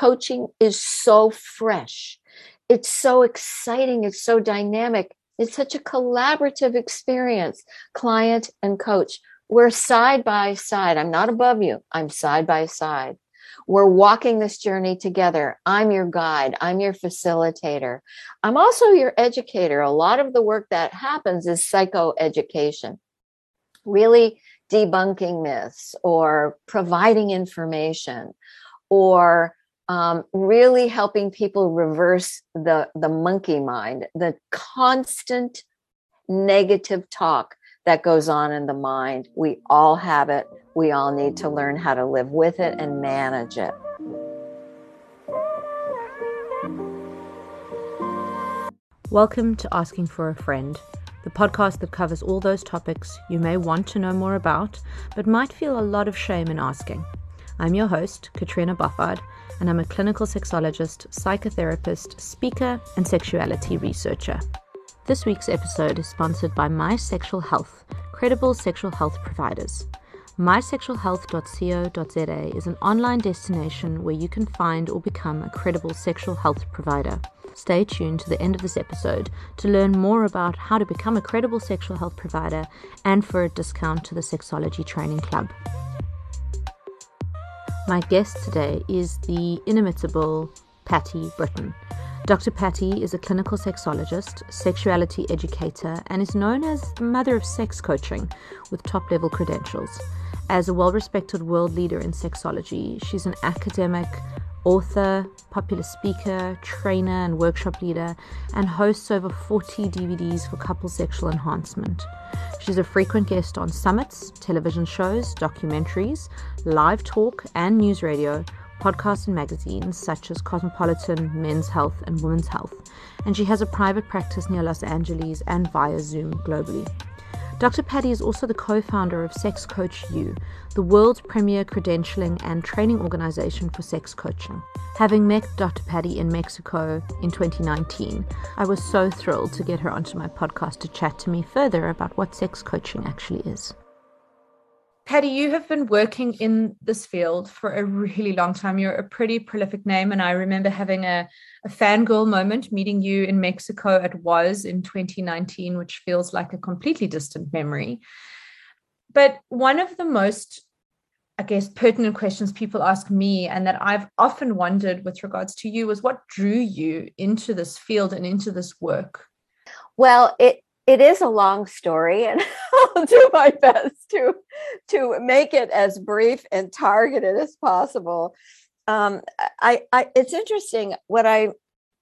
coaching is so fresh. It's so exciting. It's so dynamic. It's such a collaborative experience, client and coach. We're side by side. I'm not above you. I'm side by side. We're walking this journey together. I'm your guide. I'm your facilitator. I'm also your educator. A lot of the work that happens is psychoeducation, really debunking myths or providing information or um, really helping people reverse the, the monkey mind, the constant negative talk that goes on in the mind. We all have it. We all need to learn how to live with it and manage it. Welcome to Asking for a Friend, the podcast that covers all those topics you may want to know more about, but might feel a lot of shame in asking. I'm your host, Catriona Boffard, and I'm a clinical sexologist, psychotherapist, speaker, and sexuality researcher. This week's episode is sponsored by My Sexual Health, credible sexual health providers. MySexualHealth.co.za is an online destination where you can find or become a credible sexual health provider. Stay tuned to the end of this episode to learn more about how to become a credible sexual health provider and for a discount to the Sexology Training Club. My guest today is the inimitable Patti Britton. Dr. Patti is a clinical sexologist, sexuality educator, and is known as the mother of sex coaching with top level credentials. As a well respected world leader in sexology, she's an academic, author, popular speaker, trainer, and workshop leader, and hosts over 40 DVDs for couple sexual enhancement. She's a frequent guest on summits, television shows, documentaries, live talk, and news radio, podcasts, and magazines such as Cosmopolitan, Men's Health, and Women's Health. And she has a private practice near Los Angeles and via Zoom globally. Dr. Patti is also the co founder of Sex Coach U, the world's premier credentialing and training organization for sex coaching. Having met Dr. Patti in Mexico in 2019, I was so thrilled to get her onto my podcast to chat to me further about what sex coaching actually is. Patti, you have been working in this field for a really long time. You're a pretty prolific name. And I remember having a, a fangirl moment meeting you in Mexico at WAS in 2019, which feels like a completely distant memory. But one of the most, I guess, pertinent questions people ask me and that I've often wondered with regards to you was what drew you into this field and into this work? Well, it it is a long story and i'll do my best to to make it as brief and targeted as possible. Um, I, I it's interesting what i'm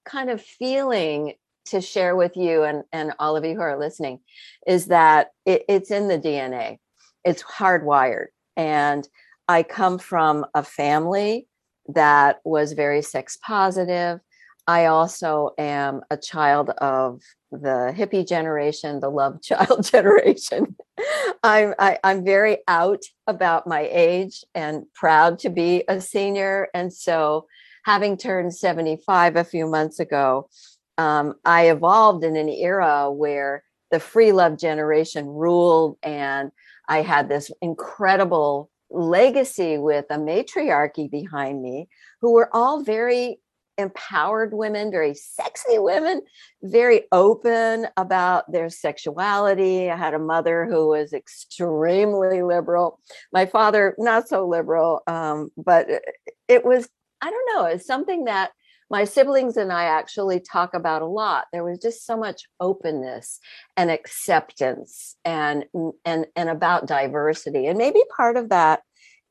kind of feeling to share with you and and all of you who are listening is that it, it's in the dna it's hardwired and i come from a family that was very sex positive. I also am a child of the hippie generation, the love child generation. I'm I, am i am very out about my age and proud to be a senior. And so, having turned 75 a few months ago, um, I evolved in an era where the free love generation ruled, and I had this incredible legacy with a matriarchy behind me who were all very empowered women, very sexy women, very open about their sexuality. I had a mother who was extremely liberal. My father, not so liberal, um, but it was, I don't know, it's something that my siblings and I actually talk about a lot. There was just so much openness and acceptance and and and about diversity. And maybe part of that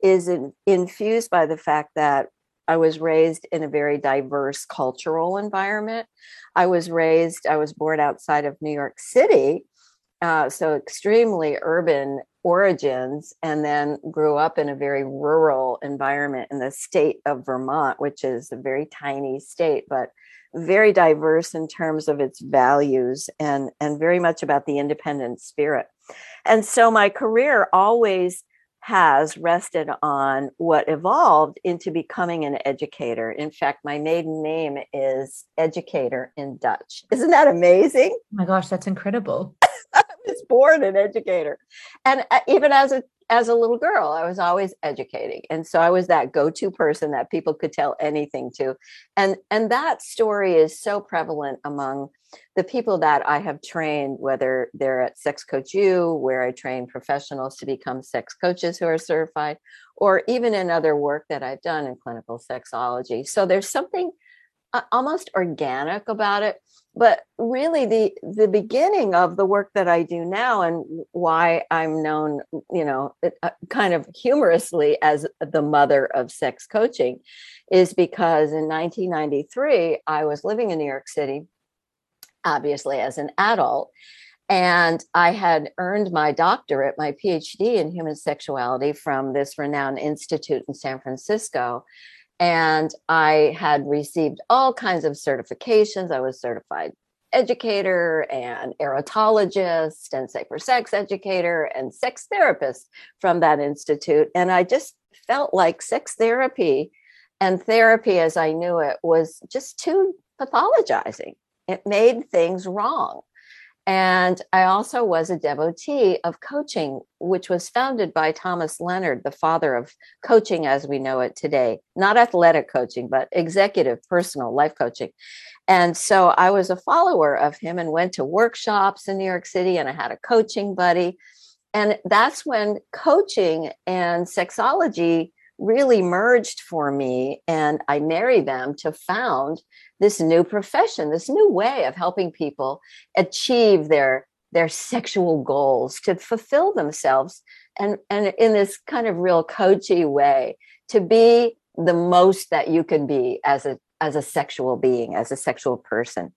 is in, infused by the fact that I was raised in a very diverse cultural environment. I was raised, I was born outside of New York City, uh, so extremely urban origins, and then grew up in a very rural environment in the state of Vermont, which is a very tiny state, but very diverse in terms of its values and, and very much about the independent spirit. And so my career always has rested on what evolved into becoming an educator. In fact, my maiden name is educator in Dutch. Isn't that amazing? Oh my gosh, that's incredible. I was born an educator. And uh, even as a as a little girl, I was always educating. And so I was that go-to person that people could tell anything to. And and that story is so prevalent among the people that I have trained, whether they're at Sex Coach U, where I train professionals to become sex coaches who are certified, or even in other work that I've done in clinical sexology. So there's something uh, almost organic about it but really the the beginning of the work that i do now and why i'm known you know uh, kind of humorously as the mother of sex coaching is because in 1993 i was living in new york city obviously as an adult and I had earned my doctorate, my PhD in human sexuality from this renowned institute in San Francisco. And I had received all kinds of certifications. I was certified educator and erotologist and safer sex educator and sex therapist from that institute. And I just felt like sex therapy and therapy as I knew it was just too pathologizing. It made things wrong. And I also was a devotee of coaching, which was founded by Thomas Leonard, the father of coaching as we know it today, not athletic coaching, but executive, personal life coaching. And so I was a follower of him and went to workshops in New York City, and I had a coaching buddy. And that's when coaching and sexology really merged for me. And I married them to found this new profession, this new way of helping people achieve their their sexual goals, to fulfill themselves, and and in this kind of real coachy way, to be the most that you can be as a as a sexual being, as a sexual person.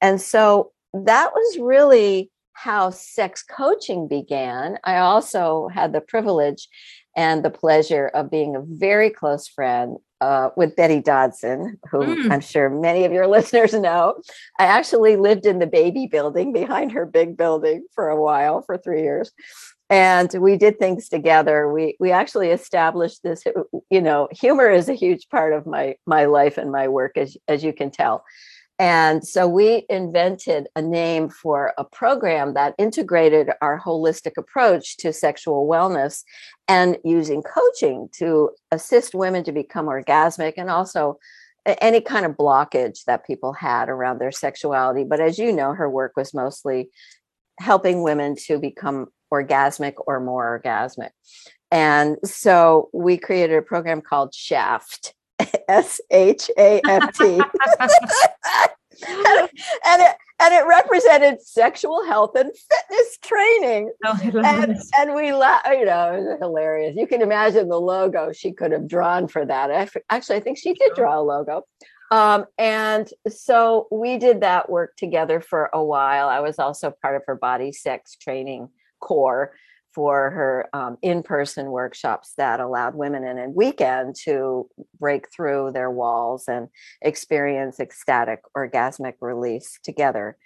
And so that was really how sex coaching began. I also had the privilege and the pleasure of being a very close friend uh, with Betty Dodson, who mm. I'm sure many of your listeners know. I actually lived in the baby building behind her big building for a while, for three years. And we did things together. We we actually established this. You know, humor is a huge part of my my life and my work, as as you can tell. And so we invented a name for a program that integrated our holistic approach to sexual wellness and using coaching to assist women to become orgasmic and also any kind of blockage that people had around their sexuality. But as you know, her work was mostly helping women to become orgasmic or more orgasmic. And so we created a program called Shaft S H A F T. and it and it represented sexual health and fitness training. Oh, and, and we laugh, you know, it was hilarious. You can imagine the logo she could have drawn for that. Actually, I think she did draw a logo. Um, and so we did that work together for a while. I was also part of her body sex training core for her um, in-person workshops that allowed women in a weekend to break through their walls and experience ecstatic orgasmic release together.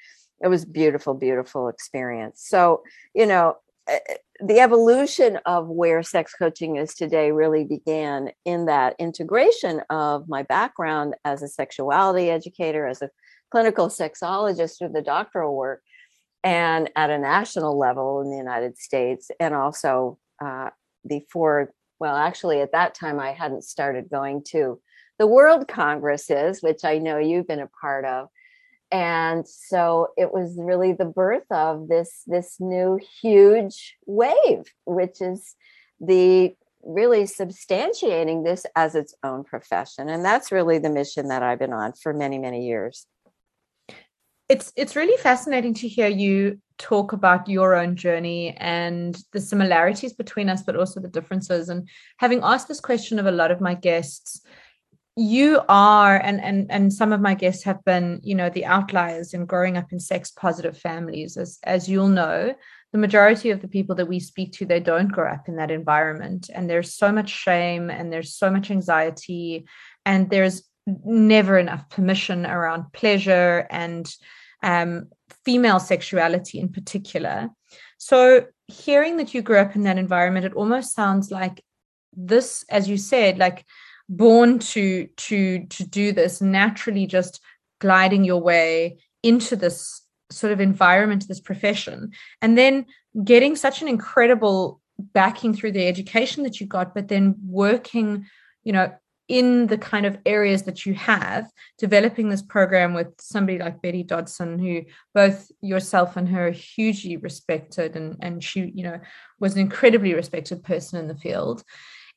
It was beautiful beautiful experience. So you know eh, eh, the evolution of where sex coaching is today really began in that integration of my background as a sexuality educator as a clinical sexologist through the doctoral work and at a national level in the United States, and also uh, before, well, actually, at that time, I hadn't started going to the World Congresses, which I know you've been a part of. And so it was really the birth of this this new huge wave, which is the really substantiating this as its own profession. And that's really the mission that I've been on for many, many years it's it's really fascinating to hear you talk about your own journey and the similarities between us but also the differences. And having asked this question of a lot of my guests you are and and and some of my guests have been you know the outliers in growing up in sex positive families. As as you'll know the majority of the people that we speak to they don't grow up in that environment. And there's so much shame and there's so much anxiety. And there's never enough permission around pleasure and um, female sexuality in particular. So, hearing that you grew up in that environment, it almost sounds like this, as you said, like born to to to do this naturally, just gliding your way into this sort of environment, this profession, and then getting such an incredible backing through the education that you got, but then working, you know, in the kind of areas that you have, developing this program with somebody like Betty Dodson, who both yourself and her are hugely respected, and and she, you know, was an incredibly respected person in the field.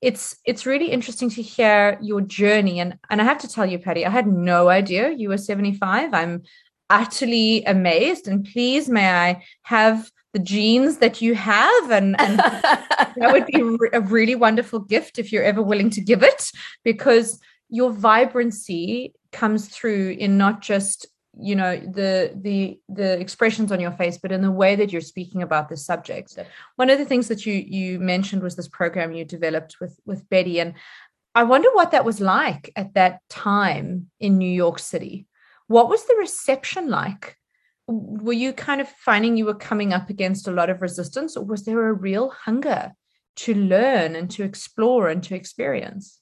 It's it's really interesting to hear your journey, and and I have to tell you, Patti, I had no idea you were seventy five. I'm utterly amazed, and please, may I have the genes that you have and, and that would be a really wonderful gift if you're ever willing to give it because your vibrancy comes through in not just you know the the the expressions on your face but in the way that you're speaking about this subject. One of the things that you you mentioned was this program you developed with with betty and i wonder what that was like at that time in new york city. What was the reception like were you kind of finding you were coming up against a lot of resistance or was there a real hunger to learn and to explore and to experience?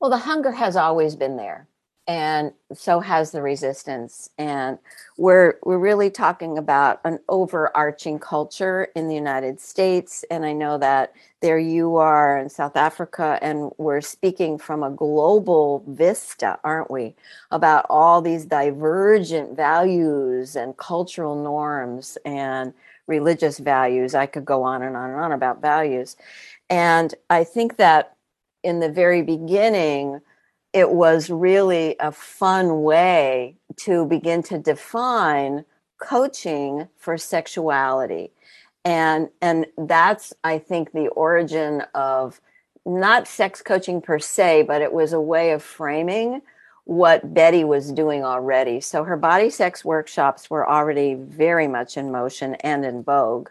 Well the hunger has always been there and so has the resistance. And we're we're really talking about an overarching culture in the United States. And I know that there you are in South Africa and we're speaking from a global vista aren't we? About all these divergent values and cultural norms and religious values. I could go on and on and on about values. And I think that in the very beginning it was really a fun way to begin to define coaching for sexuality. And and that's i think the origin of not sex coaching per se but it was a way of framing what betty was doing already. So her body sex workshops were already very much in motion and in vogue.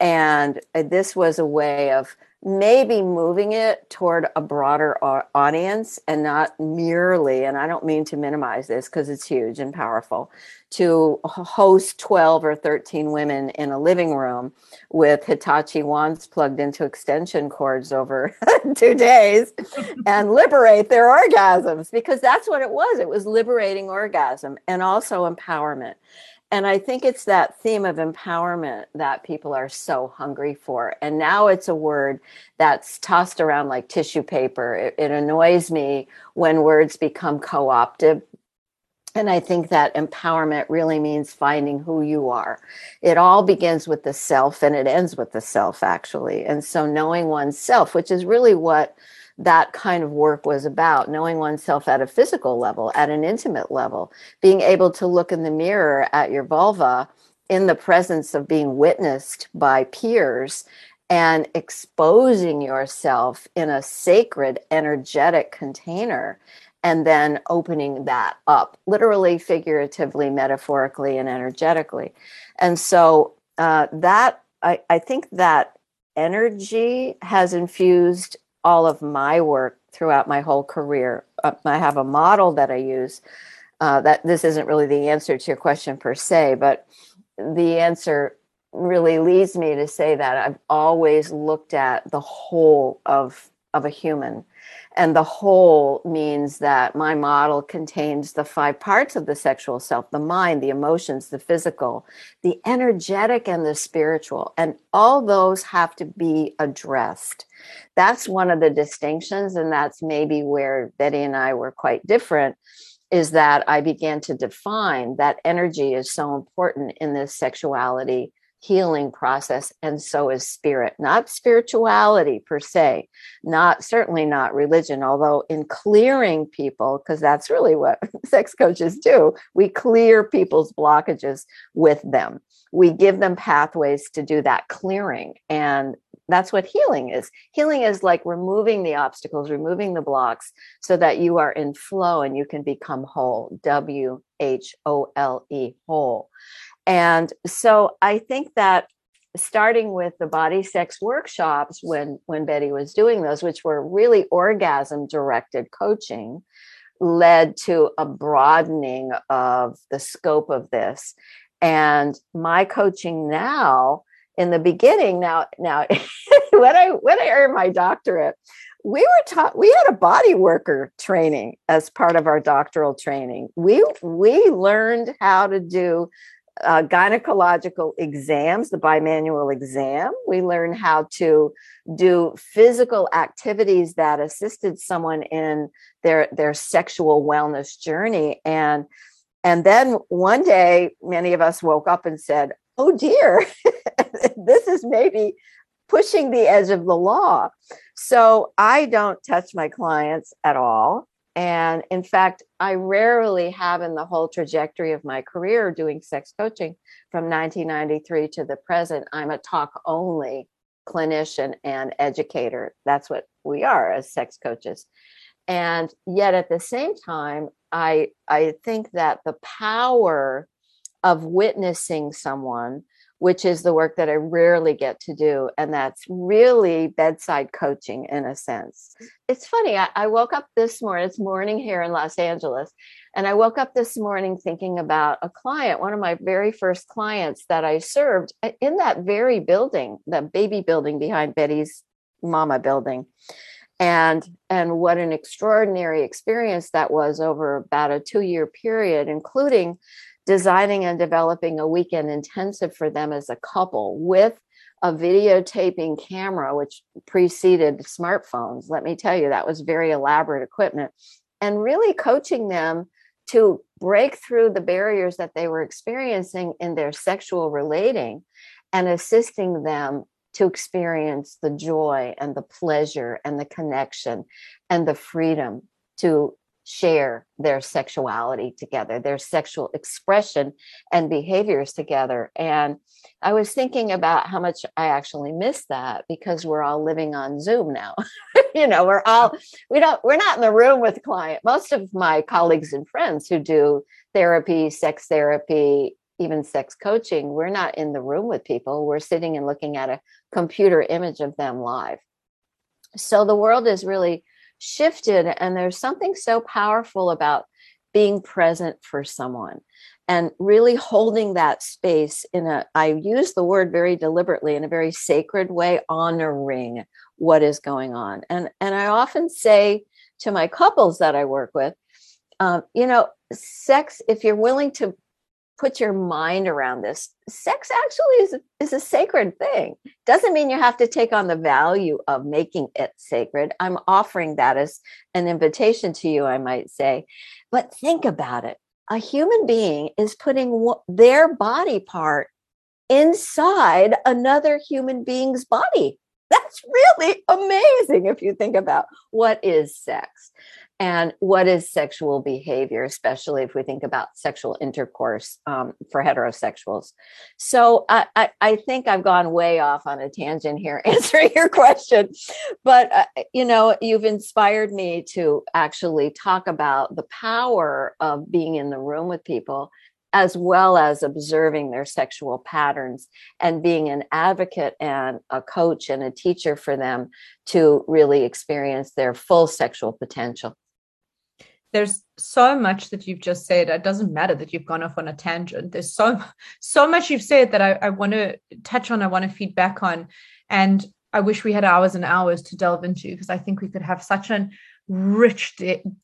And uh, this was a way of maybe moving it toward a broader audience and not merely and i don't mean to minimize this because it's huge and powerful to host 12 or 13 women in a living room with hitachi wands plugged into extension cords over two days and liberate their orgasms because that's what it was. It was liberating orgasm and also empowerment and I think it's that theme of empowerment that people are so hungry for. And now it's a word that's tossed around like tissue paper. It, it annoys me when words become co opted. And I think that empowerment really means finding who you are. It all begins with the self and it ends with the self, actually. And so knowing oneself, which is really what that kind of work was about knowing oneself at a physical level, at an intimate level, being able to look in the mirror at your vulva in the presence of being witnessed by peers and exposing yourself in a sacred, energetic container and then opening that up, literally, figuratively, metaphorically, and energetically. And so uh, that I, I think that energy has infused all of my work throughout my whole career. Uh, I have a model that I use. Uh, that this isn't really the answer to your question per se, but the answer really leads me to say that I've always looked at the whole of of a human and the whole means that my model contains the five parts of the sexual self the mind, the emotions, the physical, the energetic, and the spiritual. And all those have to be addressed. That's one of the distinctions. And that's maybe where Betty and I were quite different is that I began to define that energy is so important in this sexuality healing process and so is spirit. Not spirituality per se. Not certainly not religion although in clearing people because that's really what sex coaches do. We clear people's blockages with them. We give them pathways to do that clearing and that's what healing is. Healing is like removing the obstacles removing the blocks so that you are in flow and you can become whole. W h o l e whole and so I think that starting with the body sex workshops when when Betty was doing those which were really orgasm directed coaching led to a broadening of the scope of this. And my coaching now in the beginning now now when i when i earned my doctorate we were taught we had a body worker training as part of our doctoral training. We we learned how to do uh, gynecological exams, the bimanual exam. We learn how to do physical activities that assisted someone in their their sexual wellness journey. And and then one day, many of us woke up and said, "Oh dear, this is maybe pushing the edge of the law." So I don't touch my clients at all. And in fact, I rarely have in the whole trajectory of my career doing sex coaching from 1993 to the present, I'm a talk only clinician and educator. That's what we are as sex coaches. And yet at the same time, I I think that the power of witnessing someone which is the work that I rarely get to do. And that's really bedside coaching in a sense. It's funny, I, I, woke up this morning, it's morning here in Los Angeles, and I woke up this morning thinking about a client, one of my very first clients that I served uh, in that very building, the baby building behind Betty's Mama building. And and what an extraordinary experience that was over about a two year period, including designing and developing a weekend intensive for them as a couple with a videotaping camera, which preceded smartphones. Let me tell you, that was very elaborate equipment. And really coaching them to break through the barriers that they were experiencing in their sexual relating and assisting them to experience the joy and the pleasure and the connection and the freedom to share their sexuality together, their sexual expression and behaviors together. And I was thinking about how much I actually miss that because we're all living on Zoom now. you know, we're all we don't we're not in the room with client. Most of my colleagues and friends who do therapy, sex therapy, even sex coaching, we're not in the room with people. We're sitting and looking at a computer image of them live. So the world is really shifted and there's something so powerful about being present for someone and really holding that space in a i use the word very deliberately in a very sacred way honoring what is going on. And and i often say to my couples that i work with um, you know sex if you're willing to put your mind around this. Sex actually is, is a sacred thing. Doesn't mean you have to take on the value of making it sacred. I'm offering that as an invitation to you i might say. But think about it. A human being is putting their body part inside another human being's body. That's really amazing if you think about what is sex and what is sexual behavior, especially if we think about sexual intercourse um, for heterosexuals. So I, I, I, think I've gone way off on a tangent here answering your question, but uh, you know, you've inspired me to actually talk about the power of being in the room with people as well as observing their sexual patterns and being an advocate and a coach and a teacher for them to really experience their full sexual potential there's so much that you've just said. It doesn't matter that you've gone off on a tangent. There's so so much you've said that I, I want to touch on. I want to feed back on, and I wish we had hours and hours to delve into because I think we could have such a rich,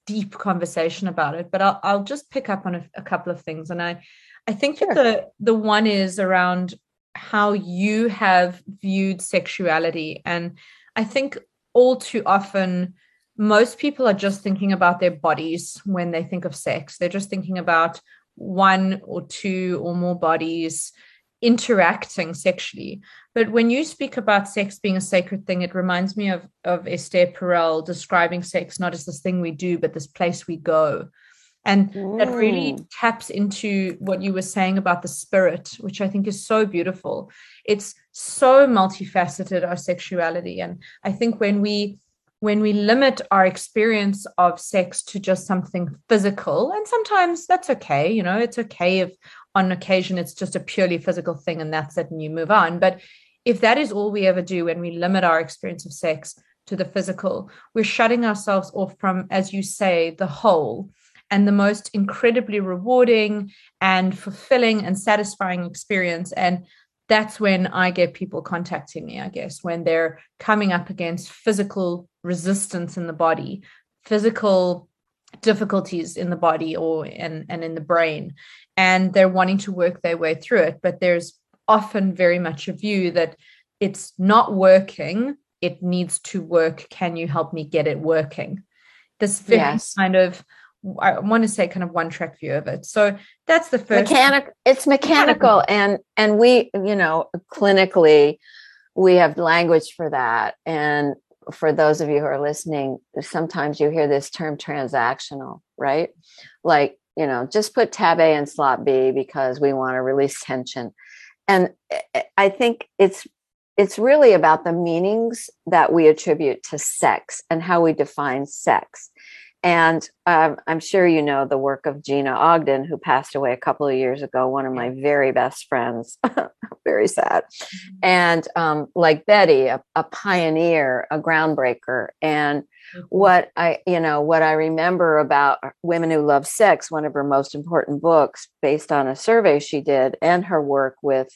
deep conversation about it. But I'll I'll just pick up on a, a couple of things, and I I think sure. that the the one is around how you have viewed sexuality, and I think all too often most people are just thinking about their bodies when they think of sex. They're just thinking about one or two or more bodies interacting sexually. But when you speak about sex being a sacred thing, it reminds me of, of Esther Perel describing sex not as this thing we do, but this place we go. And that really mm. taps into what you were saying about the spirit, which I think is so beautiful. It's so multifaceted, our sexuality. And I think when we when we limit our experience of sex to just something physical, and sometimes that's okay, you know, it's okay if on occasion it's just a purely physical thing and that's it and you move on. But if that is all we ever do when we limit our experience of sex to the physical, we're shutting ourselves off from, as you say, the whole and the most incredibly rewarding and fulfilling and satisfying experience. And that's when I get people contacting me, I guess, when they're coming up against physical resistance in the body, physical difficulties in the body or and and in the brain and they're wanting to work their way through it. But there's often very much a view that it's not working it needs to work. Can you help me get it working? This very yes. kind of I want to say kind of one track view of it. So that's the first mechanic. It's mechanical, mechanical, and and we, you know, clinically, we have language for that. And for those of you who are listening, sometimes you hear this term transactional, right? Like you know, just put tab A in slot B because we want to release tension. And I think it's it's really about the meanings that we attribute to sex and how we define sex. And um, I'm sure you know the work of Gina Ogden, who passed away a couple of years ago, one of my very best friends. very sad. Mm-hmm. And um, like Betty, a, a, pioneer, a groundbreaker. And. Mm-hmm. what I, you know, what I remember about uh, Women Who Love Sex, one of her most important books based on a survey she did, and her work with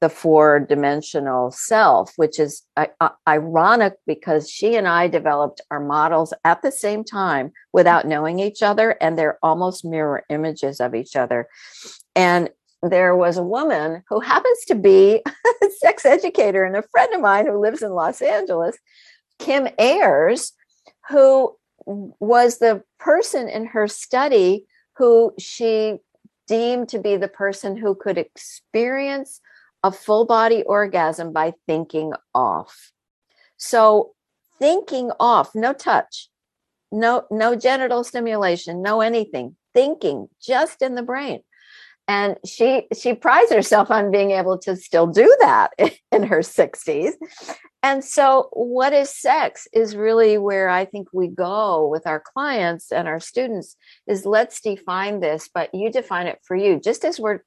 the four dimensional self, which is uh, uh, ironic because she and I developed our models at the same time without mm-hmm. knowing each other, and they're almost mirror images of each other. And there was a woman who happens to be a sex educator and a friend of mine who lives in Los Angeles, Kim Airs, who was the person in her study who she deemed to be the person who could experience a full body orgasm by thinking off. So thinking off, no touch, no no genital stimulation, no anything, thinking just in the brain. And she she prides herself on being able to still do that in her 60s. And so what is sex is really where I think we go with our clients and our students is let's define this, but you define it for you. Just as we're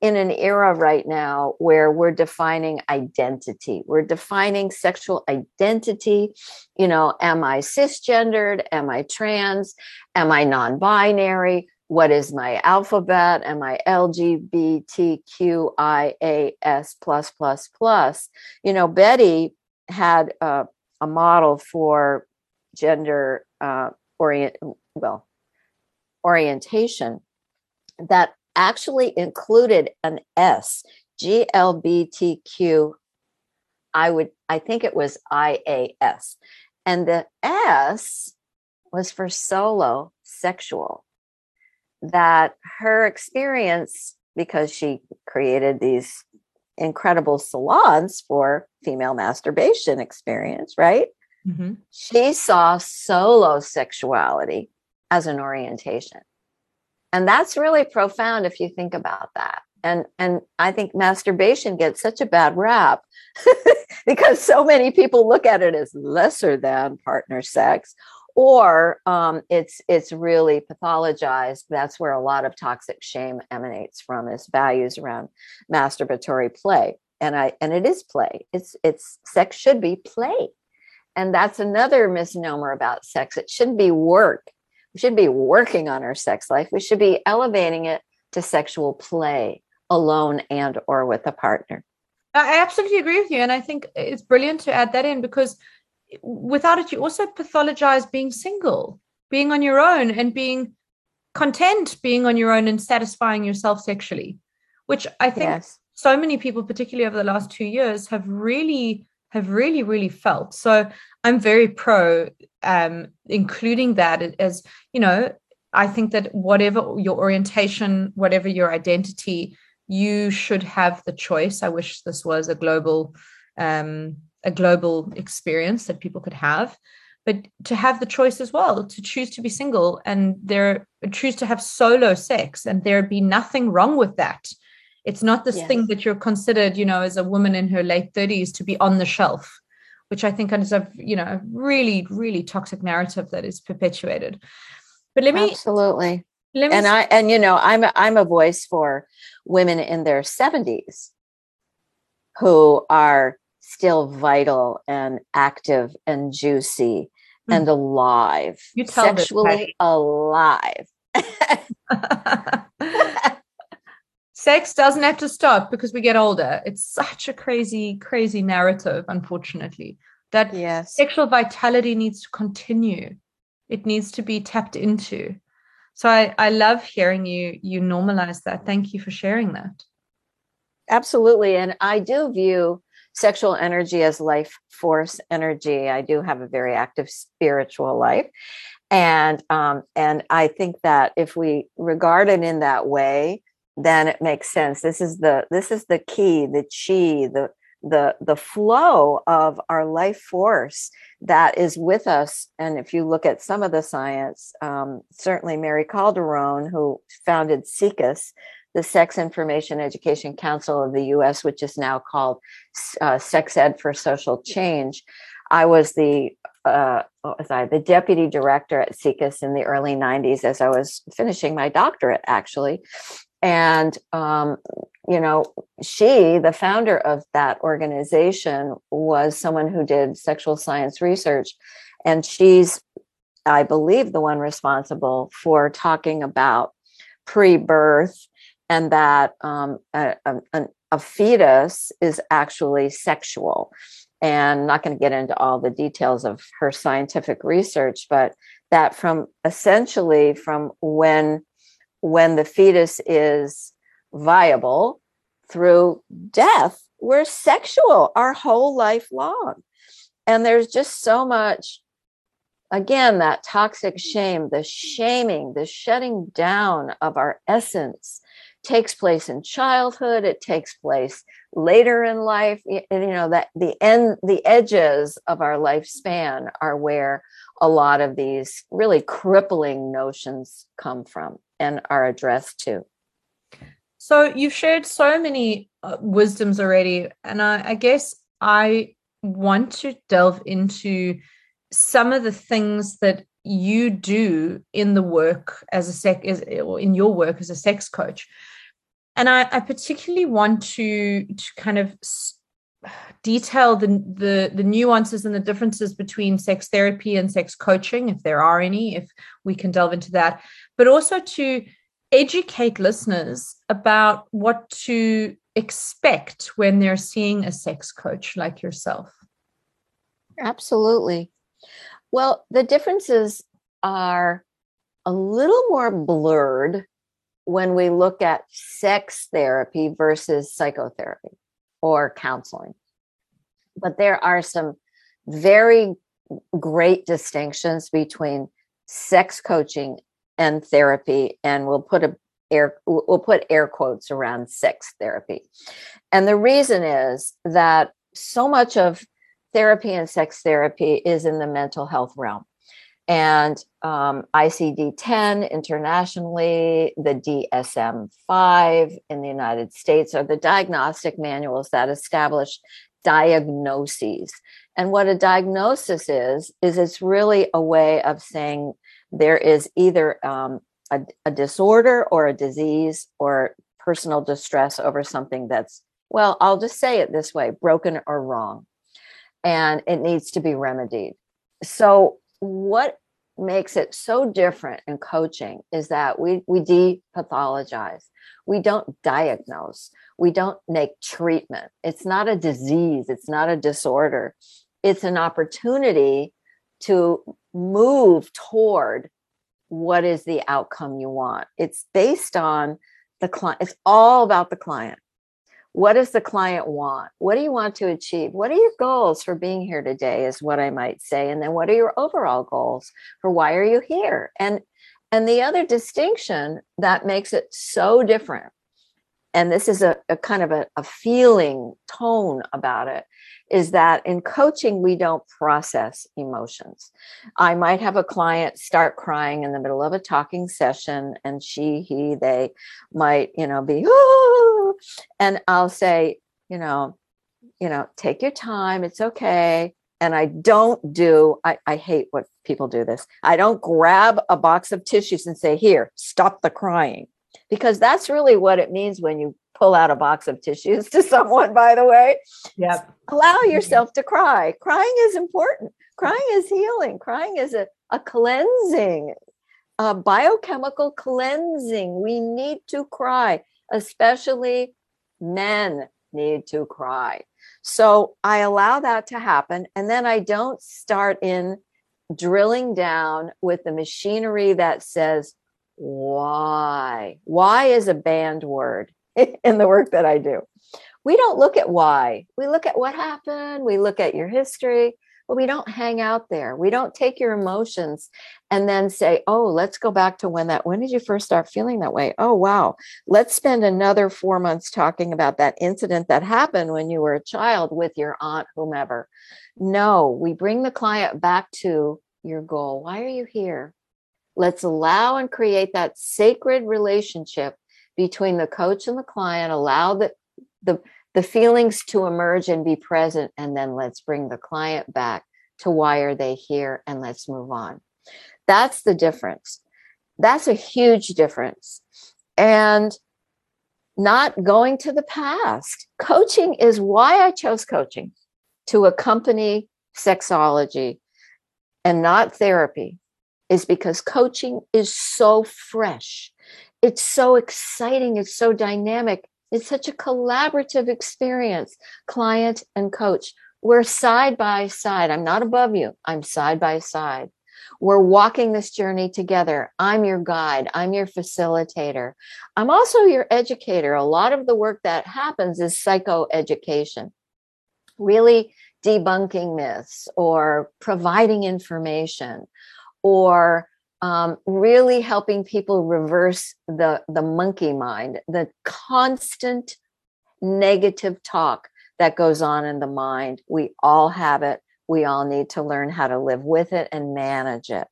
in an era right now where we're defining identity. We're defining sexual identity. You know, am I cisgendered? Am I trans? Am I non binary? What is my alphabet? Am I LGBTQIAS plus plus plus? You know, Betty had a, a model for gender uh, orient well orientation that actually included an S, GLBTQ. I would, I think it was IAS. And the S was for solo sexual. That her experience, because she created these incredible salons for female masturbation experience, right? Mm-hmm. She saw solo sexuality as an orientation and that's really profound if you think about that and and i think masturbation gets such a bad rap because so many people look at it as lesser than partner sex or um, it's it's really pathologized that's where a lot of toxic shame emanates from is values around masturbatory play and i and it is play it's it's sex should be play and that's another misnomer about sex it shouldn't be work we should be working on our sex life. We should be elevating it to sexual play alone and or with a partner. I absolutely agree with you. And I think it's brilliant to add that in because without it, you also pathologize being single, being on your own and being content being on your own and satisfying yourself sexually, which I think yes. so many people, particularly over the last two years, have really have really really felt so i'm very pro um including that as you know i think that whatever your orientation whatever your identity you should have the choice i wish this was a global um a global experience that people could have but to have the choice as well to choose to be single and there choose to have solo sex and there be nothing wrong with that it's not this yes. thing that you're considered, you know, as a woman in her late 30s to be on the shelf, which I think is a, you know, really, really toxic narrative that is perpetuated. But let me absolutely. Let me and I and you know, I'm a, I'm a voice for women in their 70s who are still vital and active and juicy mm. and alive, you tell sexually alive. sex doesn't have to stop because we get older. It's such a crazy, crazy narrative, unfortunately, that yes. sexual vitality needs to continue. It needs to be tapped into. So I, I love hearing you you normalize that. Thank you for sharing that. Absolutely. And I do view sexual energy as life force energy. I do have a very active spiritual life. And um, and I think that if we regard it in that way, then it makes sense. This is the this is the key, the chi, the the the flow of our life force that is with us and if you look at some of the science um, certainly mary calderone who founded SIECUS the sex information education council of the us which is now called uh, sex ed for social change i was the uh, was I, the deputy director at SIECUS in the early 90s as I was finishing my doctorate, actually. And um, you know, she, the founder of that organization, was someone who did sexual science research. And she's, I believe, the one responsible for talking about pre birth and that um, a, a, a fetus is actually sexual. And not going to get into all the details of her scientific research, but that from essentially from when when the fetus is viable through death. We're sexual our whole life long. And there's just so much, again, that toxic shame, the shaming, the shutting down of our essence takes place in childhood. It takes place later in life. You know, that the end, the edges of our lifespan are where a lot of these really crippling notions come from and are addressed to. So you've shared so many uh, wisdoms already, and I, I guess I want to delve into some of the things that you do in the work as a sex or in your work as a sex coach and I, I, particularly want to to kind of detail the, the the nuances and the differences between sex therapy and sex coaching if there are any if we can delve into that but also to educate listeners about what to expect when they're seeing a sex coach like yourself? Absolutely. Well, the differences are a little more blurred when we look at sex therapy versus psychotherapy or counseling. But there are some very great distinctions between sex coaching and therapy and we'll put a air we'll put air quotes around sex therapy and the reason is that so much of therapy and sex therapy is in the mental health realm and um, ICD-10 internationally, the DSM-5 in the United States are the diagnostic manuals that establish diagnoses. And what a diagnosis is is it's really a way of saying there is either um, a, a disorder or a disease or personal distress over something that's, well, I'll just say it this way broken or wrong. And it needs to be remedied. So, what makes it so different in coaching is that we, we depathologize. We don't diagnose. We don't make treatment. It's not a disease. It's not a disorder. It's an opportunity to move toward what is the outcome you want. It's based on the client, it's all about the client. What does the client want? What do you want to achieve? What are your goals for being here today, is what I might say. And then what are your overall goals for why are you here? And and the other distinction that makes it so different, and this is a, a kind of a, a feeling tone about it, is that in coaching, we don't process emotions. I might have a client start crying in the middle of a talking session, and she, he, they might, you know, be, oh, and I'll say, you know, you know, take your time, it's okay. And I don't do, I, I hate what people do this. I don't grab a box of tissues and say, here, stop the crying because that's really what it means when you pull out a box of tissues to someone, by the way. Yep. Allow mm-hmm. yourself to cry. Crying is important. Crying is healing. Crying is a, a cleansing, a biochemical cleansing. We need to cry, especially men need to cry. So I allow that to happen. And then I don't start in drilling down with the machinery that says, why? Why is a banned word in the work that I do? We don't look at why. We look at what happened. We look at your history, but we don't hang out there. We don't take your emotions and then say, oh, let's go back to when that, when did you first start feeling that way? Oh, wow. Let's spend another four months talking about that incident that happened when you were a child with your aunt, whomever. No, we bring the client back to your goal. Why are you here? Let's allow and create that sacred relationship between the coach and the client. Allow the, the, the feelings to emerge and be present. And then let's bring the client back to why are they here and let's move on. That's the difference. That's a huge difference. And not going to the past. Coaching is why I chose coaching to accompany sexology and not therapy is because coaching is so fresh. It's so exciting. It's so dynamic. It's such a collaborative experience, client and coach. We're side by side. I'm not above you, I'm side by side. We're walking this journey together. I'm your guide, I'm your facilitator. I'm also your educator. A lot of the work that happens is psychoeducation, really debunking myths or providing information or um, really helping people reverse the the monkey mind the constant negative talk that goes on in the mind. We all have it. We all need to learn how to live with it and manage it.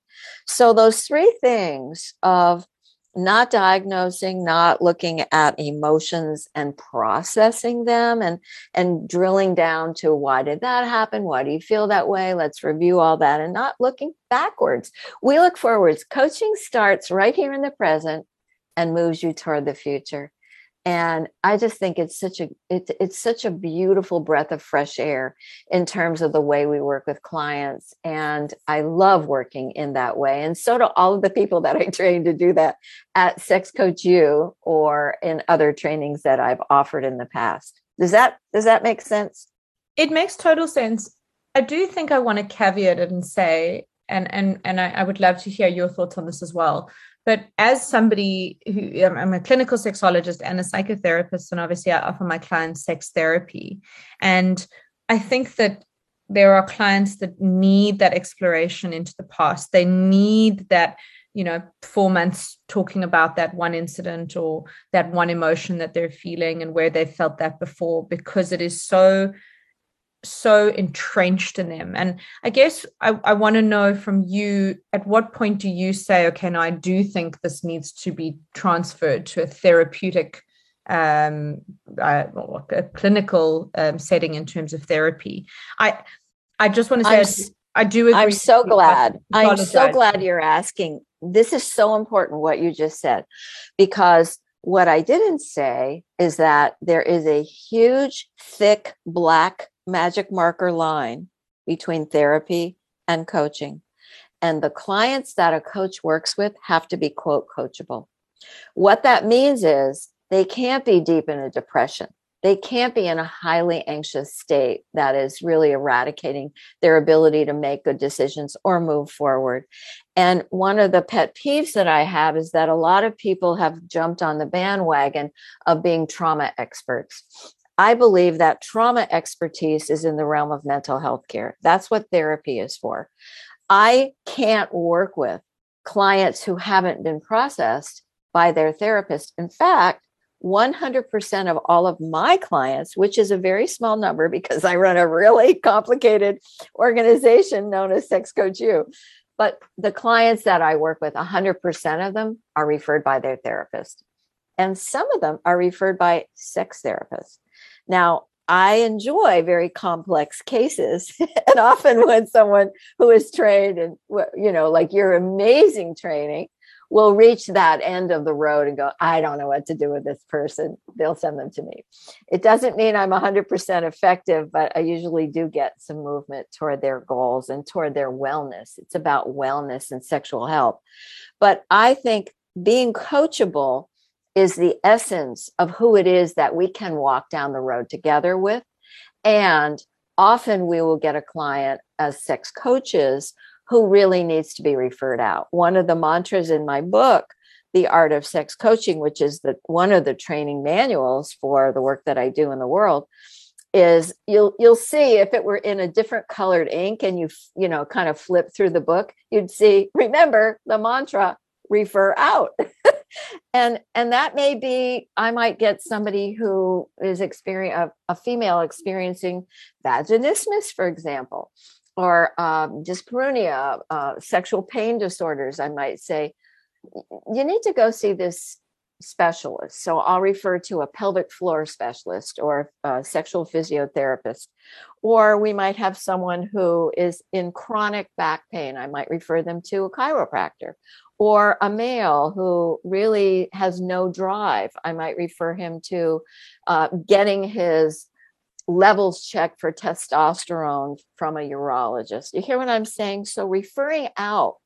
So those three things of not diagnosing not looking at emotions and processing them and and drilling down to why did that happen? Why do you feel that way? Let's review all that and not looking backwards. We look forwards. Coaching starts right here in the present and moves you toward the future and i just think it's such a it's it's such a beautiful breath of fresh air in terms of the way we work with clients. And i love working in that way. And so do all of the people that i train to do that at sex coach u or in other trainings that i've offered in the past. Does that does that make sense? It makes total sense. I do think i want to caveat it and say and and and I, I would love to hear your thoughts on this as well but as somebody who I'm a clinical sexologist and a psychotherapist, and obviously I offer my clients sex therapy. And I think that there are clients that need that exploration into the past. They need that, you know, four months talking about that one incident or that one emotion that they're feeling and where they felt that before because it is so so entrenched in them. And I guess I, I want to know from you at what point do you say, okay, now I do think this needs to be transferred to a therapeutic, um, uh, a clinical um, setting in terms of therapy? I, I just want to say, I, I do. I'm so glad. I'm so glad you're asking. This is so important what you just said, because what I didn't say is that there is a huge, thick black magic marker line between therapy and coaching. And the clients that a coach works with have to be, quote, coachable. What that means is they can't be deep in a depression. They can't be in a highly anxious state that is really eradicating their ability to make good decisions or move forward. And one of the pet peeves that I have is that a lot of people have jumped on the bandwagon of being trauma experts. I believe that trauma expertise is in the realm of mental health care. That's what therapy is for. I can't work with clients who haven't been processed by their therapist. In fact, 100% of all of my clients, which is a very small number because I run a really complicated organization known as Sex Coach U, but the clients that I work with, 100% of them are referred by their therapist. And some of them are referred by sex therapists. Now, I enjoy very complex cases. and often when someone who is trained and, you know, like your amazing training will reach that end of the road and go, I don't know what to do with this person. They'll send them to me. It doesn't mean I'm 100% effective, but I usually do get some movement toward their goals and toward their wellness. It's about wellness and sexual health. But I think being coachable is the essence of who it is that we can walk down the road together with. And often we will get a client as sex coaches who really needs to be referred out. One of the mantras in my book, The Art of Sex Coaching, which is the one of the training manuals for the work that I do in the world, is you'll you'll see if it were in a different colored ink and you you know kind of flip through the book, you'd see remember the mantra refer out. and and that may be i might get somebody who is experiencing a, a, female experiencing vaginismus for example or um, dyspareunia, uh, sexual pain disorders, I might say, you need to go see this specialist. So I'll refer to a pelvic floor specialist or a sexual physiotherapist. Or we might have someone who is in chronic back pain. I might refer them to a chiropractor. Or a male who really has no drive. I might refer him to uh, getting his levels checked for testosterone from a urologist. You hear what I'm saying? So referring out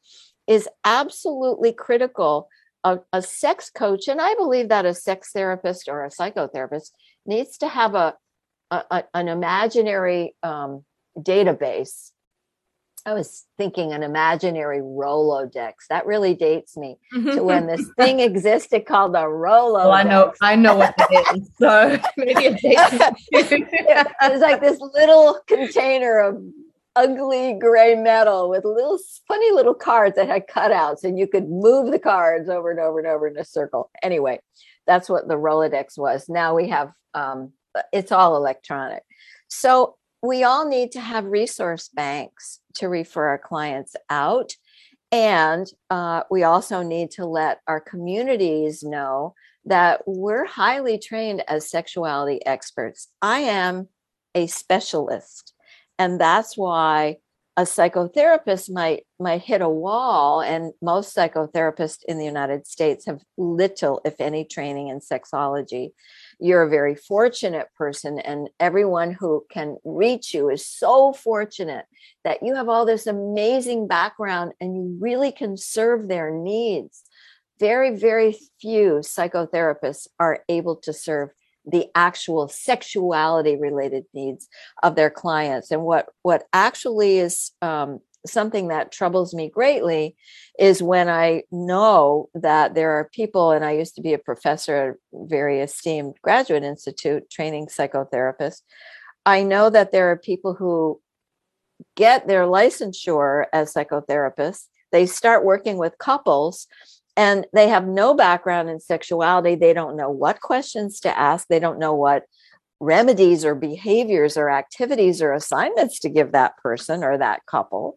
is absolutely critical. A, a, sex coach, and I believe that a sex therapist or a psychotherapist needs to have a, a an imaginary um, database I was thinking an imaginary Rolodex. That really dates me to when this thing existed called the Rolodex. Well, I know, I know what it is. So maybe it dates me. it was like this little container of ugly gray metal with little funny little cards that had cutouts, and you could move the cards over and over and over in a circle. Anyway, that's what the Rolodex was. Now we have um, it's all electronic. So we all need to have resource banks to refer our clients out. And uh, we also need to let our communities know that we're highly trained as sexuality experts. I am a specialist. And that's why a psychotherapist might might hit a wall and most psychotherapists in the United States have little if any training in sexology you're a very fortunate person and everyone who can reach you is so fortunate that you have all this amazing background and you really can serve their needs. Very very few psychotherapists are able to serve the actual sexuality related needs of their clients. And what what actually is um, something that troubles me greatly is when I know that there are people, and I used to be a professor at a very esteemed graduate institute training psychotherapists. I know that there are people who get their licensure as psychotherapists, they start working with couples. And they have no background in sexuality. They don't know what questions to ask. They don't know what remedies or behaviors or activities or assignments to give that person or that couple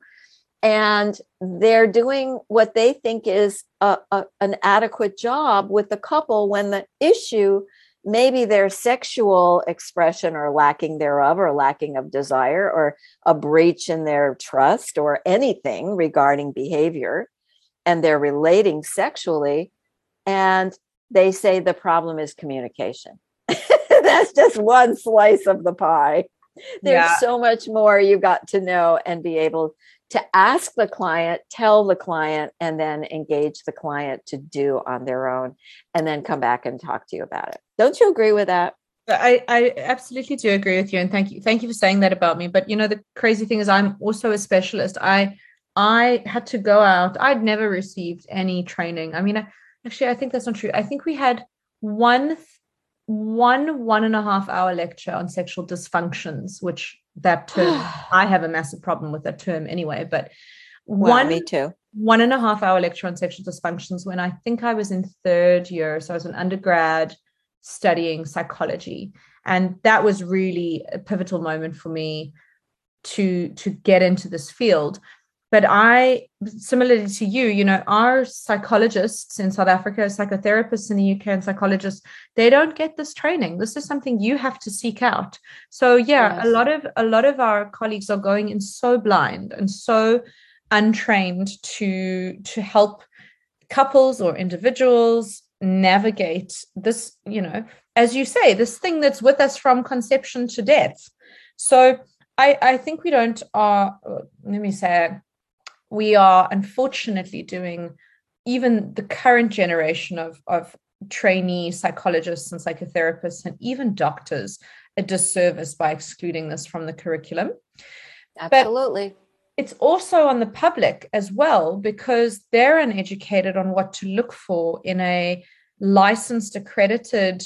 and they're doing what they think is a, a, an adequate job with the couple when the issue maybe their sexual expression or lacking thereof or lacking of desire or a breach in their trust or anything regarding behavior and they're relating sexually and they say the problem is communication that's just one slice of the pie there's yeah. so much more you got to know and be able to ask the client, tell the client, and then engage the client to do on their own, and then come back and talk to you about it. Don't you agree with that? I, I absolutely do agree with you, and thank you, thank you for saying that about me. But you know, the crazy thing is, I'm also a specialist. I I had to go out. I'd never received any training. I mean, I, actually, I think that's not true. I think we had one one one and a half hour lecture on sexual dysfunctions, which that term i have a massive problem with that term anyway but well, one me too. one and a half hour lecture on sexual dysfunctions when i think i was in third year so i was an undergrad studying psychology and that was really a pivotal moment for me to to get into this field but I, similarly to you, you know, our psychologists in South Africa, psychotherapists in the UK, and psychologists, they don't get this training. This is something you have to seek out. So yeah, yes. a lot of a lot of our colleagues are going in so blind and so untrained to to help couples or individuals navigate this, you know, as you say, this thing that's with us from conception to death. So I, I think we don't uh let me say we are unfortunately doing even the current generation of, of trainee psychologists and psychotherapists and even doctors a disservice by excluding this from the curriculum. Absolutely. But it's also on the public as well because they're uneducated on what to look for in a licensed, accredited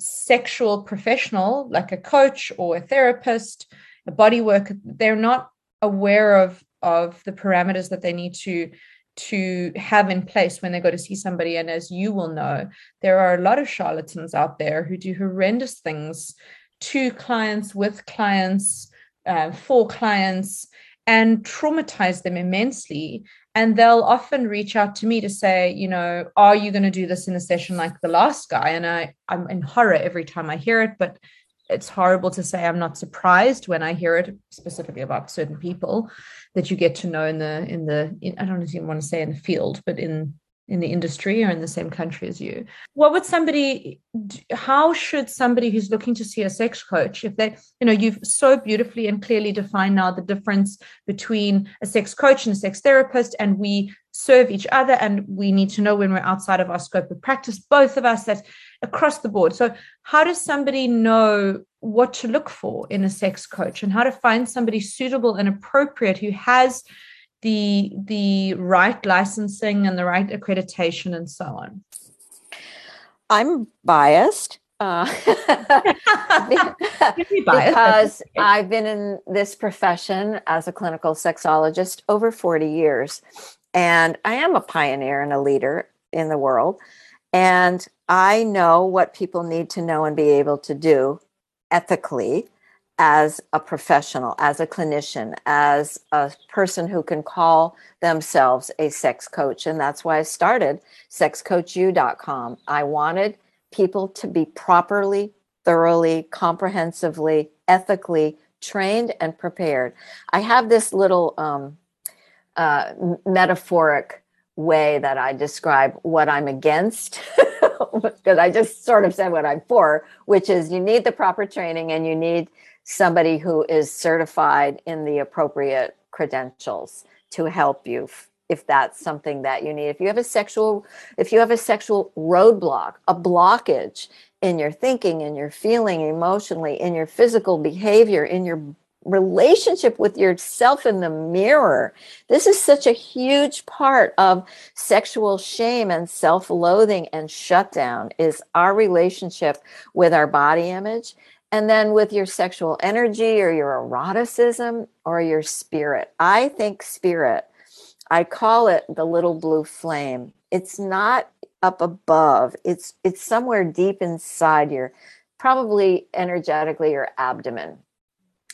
sexual professional like a coach or a therapist, a body worker. They're not aware of of the parameters that they need to to have in place when they go to see somebody. And as you will know, there are a lot of charlatans out there who do horrendous things to clients, with clients, uh, for clients, and traumatize them immensely. And they'll often reach out to me to say, you know, are you going to do this in a session like the last guy? And I, I'm in horror every time I hear it, but it's horrible to say I'm not surprised when I hear it specifically about certain people that you get to know in the in the in, I don't even want to say in the field, but in in the industry or in the same country as you. What would somebody how should somebody who's looking to see a sex coach if they you know you've so beautifully and clearly defined now the difference between a sex coach and a sex therapist and we serve each other and we need to know when we're outside of our scope of practice both of us that across the board so how does somebody know what to look for in a sex coach and how to find somebody suitable and appropriate who has the the right licensing and the right accreditation and so on i'm biased uh, because I've been in this profession as a clinical sexologist over 40 years. And I am a pioneer and a leader in the world. And I know what people need to know and be able to do ethically as a professional, as a clinician, as a person who can call themselves a sex coach. And that's why I started sexcoachu.com. I wanted people to be properly, thoroughly, comprehensively, ethically trained and prepared. I have this little um, uh, metaphoric way that I describe what I'm against. because I just sort of said what I'm for, which is you need the proper training and you need somebody who is certified in the appropriate credentials to help you if that's something that you need if you have a sexual if you have a sexual roadblock a blockage in your thinking in your feeling emotionally in your physical behavior in your relationship with yourself in the mirror. This is such a huge part of sexual shame and self-loathing and shutdown is our relationship with our body image and then with your sexual energy or your eroticism or your spirit. I think spirit, I call it the little blue flame. It's not up above. It's it's somewhere deep inside your probably energetically your abdomen.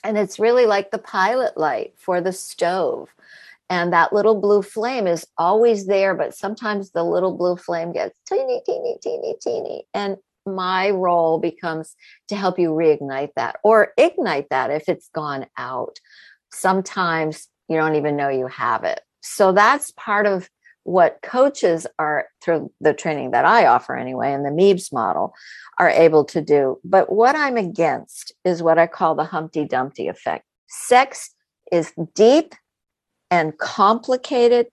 And it's really like the pilot light for the stove. And that little blue flame is always there, but sometimes the little blue flame gets teeny, teeny, teeny, teeny. And my role becomes to help you reignite that or ignite that if it's gone out. Sometimes you don't even know you have it. So that's part of what coaches are through the training that I offer anyway, and the MEBS model are able to do. But what I'm against is what I call the Humpty Dumpty effect. Sex is deep and complicated.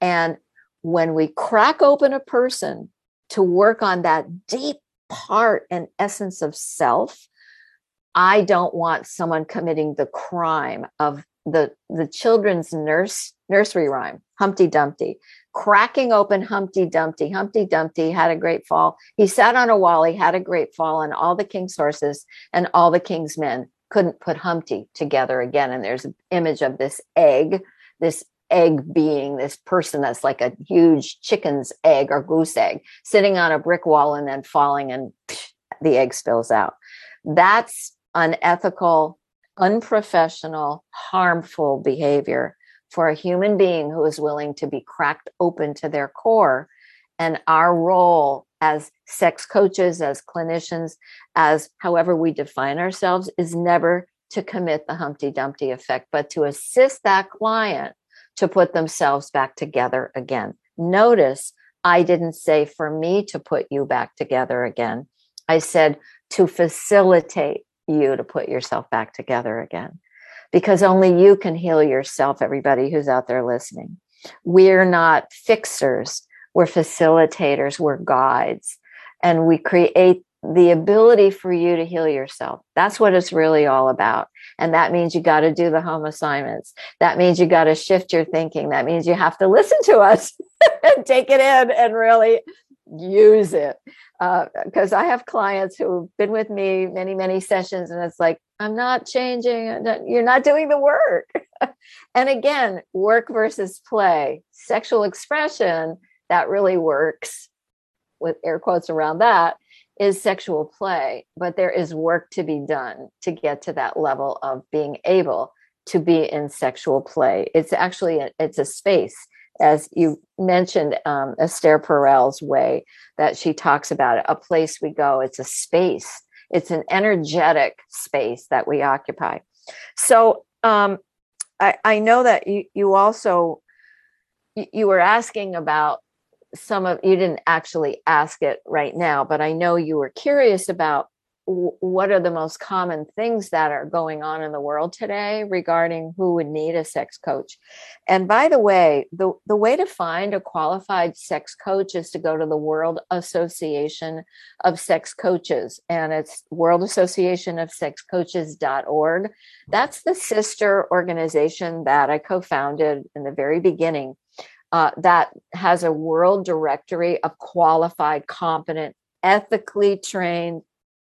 And when we crack open a person to work on that deep part and essence of self. I don't want someone committing the crime of the the children's nurse nursery rhyme Humpty Dumpty cracking open Humpty Dumpty. Humpty Dumpty had a great fall. He sat on a wall. He had a great fall and all the king's horses and all the king's men couldn't put Humpty together again. And there's an image of this egg this egg being this person that's like a huge chicken's egg or goose egg sitting on a brick wall and then falling and psh, the egg spills out. That's unethical, unprofessional, harmful behavior for a human being who is willing to be cracked open to their core. And our role as sex coaches, as clinicians, as however we define ourselves, is never to commit the Humpty Dumpty effect, but to assist that client to put themselves back together again. Notice I didn't say for me to put you back together again. I said to facilitate you to put yourself back together again because only you can heal yourself, everybody who's out there listening. We're not fixers, we're facilitators, we're guides, and we create the ability for you to heal yourself. That's what it's really all about. And that means you got to do the home assignments. That means you got to shift your thinking. That means you have to listen to us and take it in and really use it. Because uh, I have clients who've been with me many, many sessions, and it's like, I'm not changing. You're not doing the work. and again, work versus play, sexual expression, that really works with air quotes around that is sexual play, but there is work to be done to get to that level of being able to be in sexual play. It's actually a, it's a space, as you mentioned, um, Esther Perel's way that she talks about it. A place we go. It's a space. It's an energetic space that we occupy. So um, I, I know that you you also you were asking about some of you didn't actually ask it right now, but I know you were curious about what are the most common things that are going on in the world today regarding who would need a sex coach. And by the way, the, the way to find a qualified sex coach is to go to the World Association of Sex Coaches, and it's World Association of Sex Coaches.org. That's the sister organization that I co founded in the very beginning uh, that has a world directory of qualified, competent, ethically trained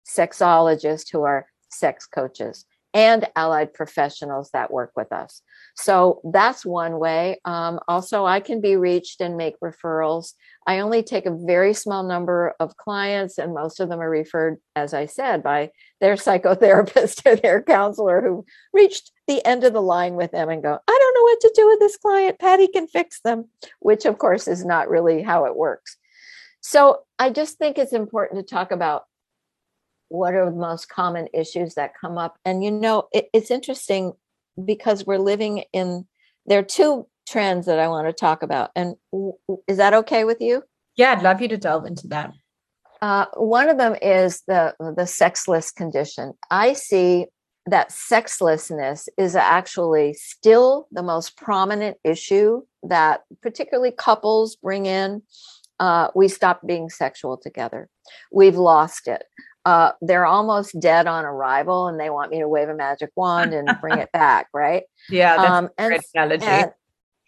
sexologists who are sex coaches and allied professionals that work with us. So that's one way. Um, also, I can be reached and make referrals. I only take a very small number of clients, and most of them are referred, as I said, by their psychotherapist or their counselor who reached the end of the line with them and go, I don't know what to do with this client. Patti can fix them, which of course is not really how it works. So I just think it's important to talk about what are the most common issues that come up. And you know, it, it's interesting because we're living in there are two trends that I want to talk about. And is that okay with you? Yeah, I'd love you to delve into that. Uh, one of them is the the sexless condition. I see that sexlessness is actually still the most prominent issue that particularly couples bring in. Uh, we stop being sexual together. We've lost it uh, they're almost dead on arrival and they want me to wave a magic wand and bring it back, right? Yeah, that's um, and, great analogy. And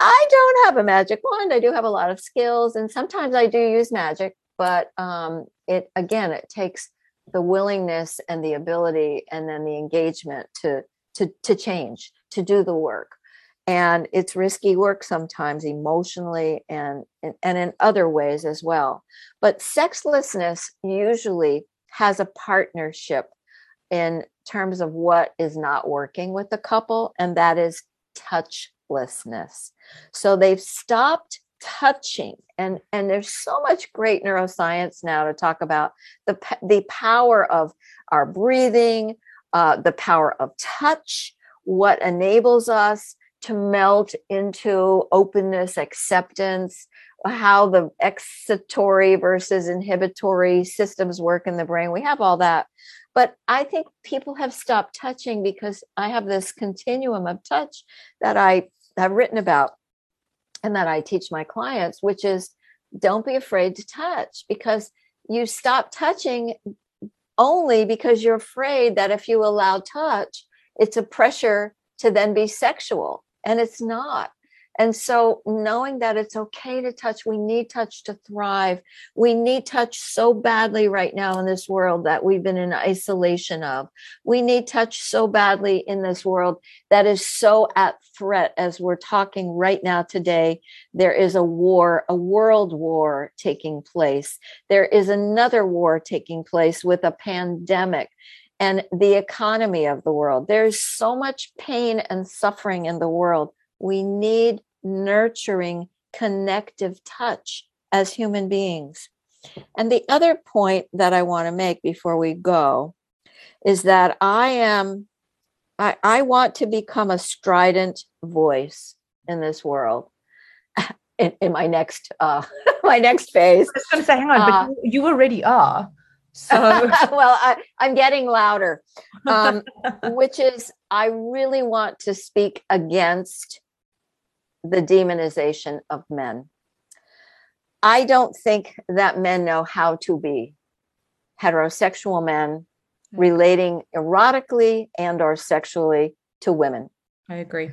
I don't have a magic wand. I do have a lot of skills, and sometimes I do use magic, but um, it again, it takes the willingness and the ability, and then the engagement to to to change, to do the work. And it's risky work sometimes emotionally and, and in other ways as well. But sexlessness usually has a partnership in terms of what is not working with the couple, and that is touchlessness. So they've stopped touching and and there's so much great neuroscience now to talk about the the power of our breathing uh, the power of touch what enables us to melt into openness acceptance how the excitatory versus inhibitory systems work in the brain. We have all that. But I think people have stopped touching because I have this continuum of touch that I have written about and that I teach my clients, which is don't be afraid to touch because you stop touching only because you're afraid that if you allow touch, it's a pressure to then be sexual. And it's not. And so, knowing that it's okay to touch, we need touch to thrive. We need touch so badly right now in this world that we've been in isolation of. We need touch so badly in this world that is so at threat as we're talking right now today. There is a war, a world war taking place. There is another war taking place with a pandemic and the economy of the world. There's so much pain and suffering in the world we need nurturing connective touch as human beings. And the other point that I want to make before we go is that I am, I, I want to become a strident voice in this world. In, in my next uh my next phase. I was say, hang on, uh, but you, you already are. So well, I, am getting louder, um, which is I really want to speak against the demonization of men. I don't think that men know how to be heterosexual men hmm. relating erotically and or sexually to women. I agree.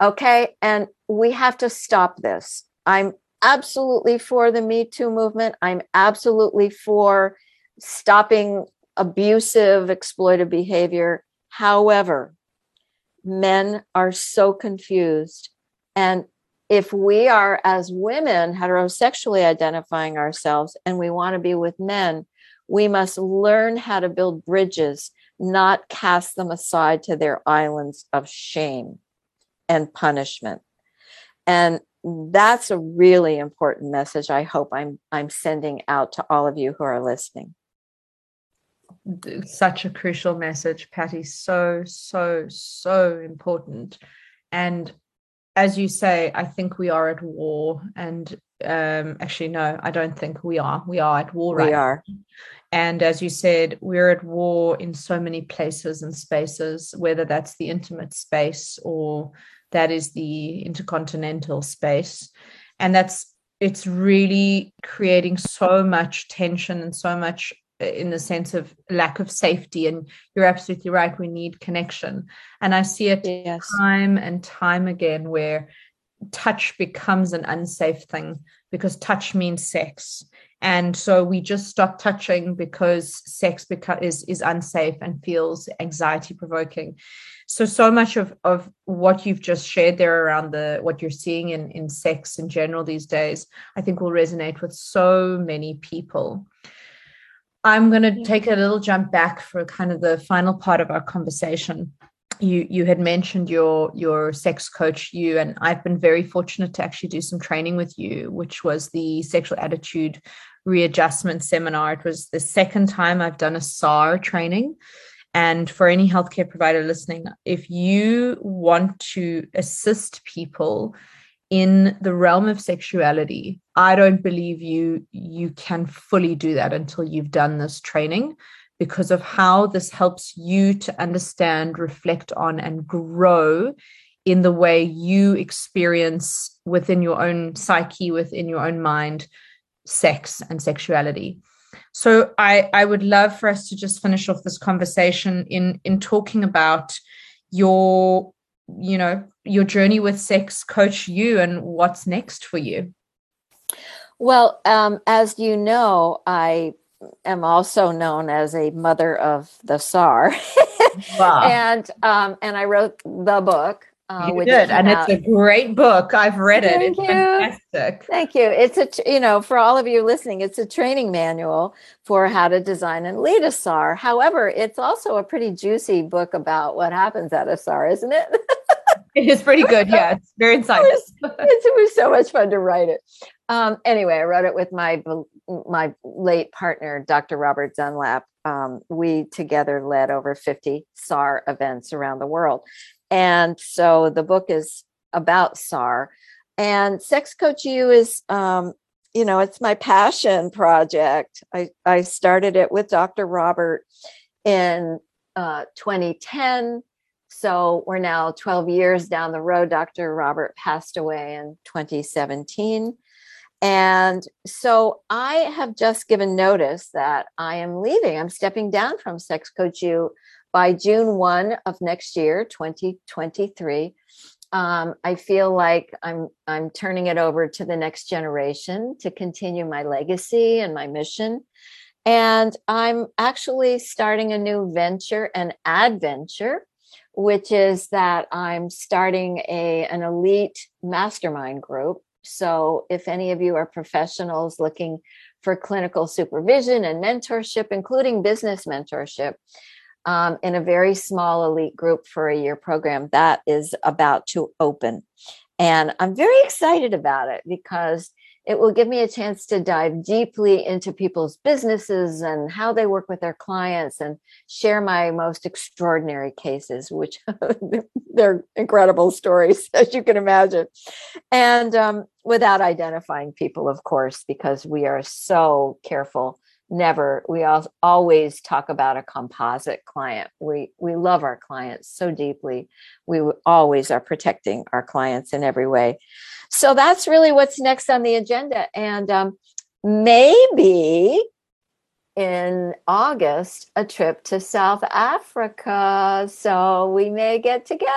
Okay, and we have to stop this. I'm absolutely for the Me Too movement. I'm absolutely for stopping abusive, exploitive behavior. However, men are so confused. And if we are, as women, heterosexually identifying ourselves and we want to be with men, we must learn how to build bridges, not cast them aside to their islands of shame and punishment. And that's a really important message I hope I'm I'm sending out to all of you who are listening. Such a crucial message, Patti. So, so, so important. And as you say, I think we are at war. And um, actually, no, I don't think we are. We are at war We right are. and as you said, we're at war in so many places and spaces, whether that's the intimate space or that is the intercontinental space. And that's it's really creating so much tension and so much in the sense of lack of safety. And you're absolutely right, we need connection. And I see it Yes. time and time again where touch becomes an unsafe thing because touch means sex and so we just stop touching because sex beca- is is unsafe and feels anxiety provoking so so much of of what you've just shared there around the what you're seeing in in sex in general these days i think will resonate with so many people i'm going to take a little jump back for kind of the final part of our conversation. You you had mentioned your your Sex Coach U and I've been very fortunate to actually do some training with you which was the sexual attitude readjustment seminar. It was the second time I've done a SAR training. And for any healthcare provider listening if you want to assist people in the realm of sexuality I don't believe you you can fully do that until you've done this training because of how this helps you to understand, reflect on, and grow in the way you experience within your own psyche, within your own mind, sex and sexuality. So I, I would love for us to just finish off this conversation in in talking about your you know your journey with Sex Coach U and what's next for you Well, um, as you know, I am also known as a mother of the SAR, wow and um, and I wrote the book. Uh, you which did and out- it's a great book i've read it Thank it's you. fantastic Thank you. It's a you know, for all of you listening, it's a training manual for how to design and lead a SAR. However, it's also a pretty juicy book about what happens at a SAR, isn't it? It is pretty good. Yeah, it's very insightful. it's, it was so much fun to write it. Um, anyway, I wrote it with my my late partner, Dr. Robert Dunlap. Um, we together led over 50 SAR events around the world. And so the book is about SAR. And Sex Coach U is, um, you know, it's my passion project. I, I started it with Dr. Robert in uh, 2010. So we're now 12 years down the road. Dr. Robert passed away in 2017. And so I have just given notice that I am leaving. I'm stepping down from Sex Coach U by June 1 of next year, 2023. Um, I feel like I'm I'm turning it over to the next generation to continue my legacy and my mission. And I'm actually starting a new venture, an adventure, which is that I'm starting a an elite mastermind group. So if any of you are professionals looking for clinical supervision and mentorship, including business mentorship, um, in a very small elite group for a year program that is about to open. And I'm very excited about it because it will give me a chance to dive deeply into people's businesses and how they work with their clients and share my most extraordinary cases, which they're incredible stories, as you can imagine. And um, without identifying people, of course, because we are so careful. Never we all, always talk about a composite client. We we love our clients so deeply. We always are protecting our clients in every way so that's really what's next on the agenda. And um, maybe in August a trip to South Africa. So we may get together.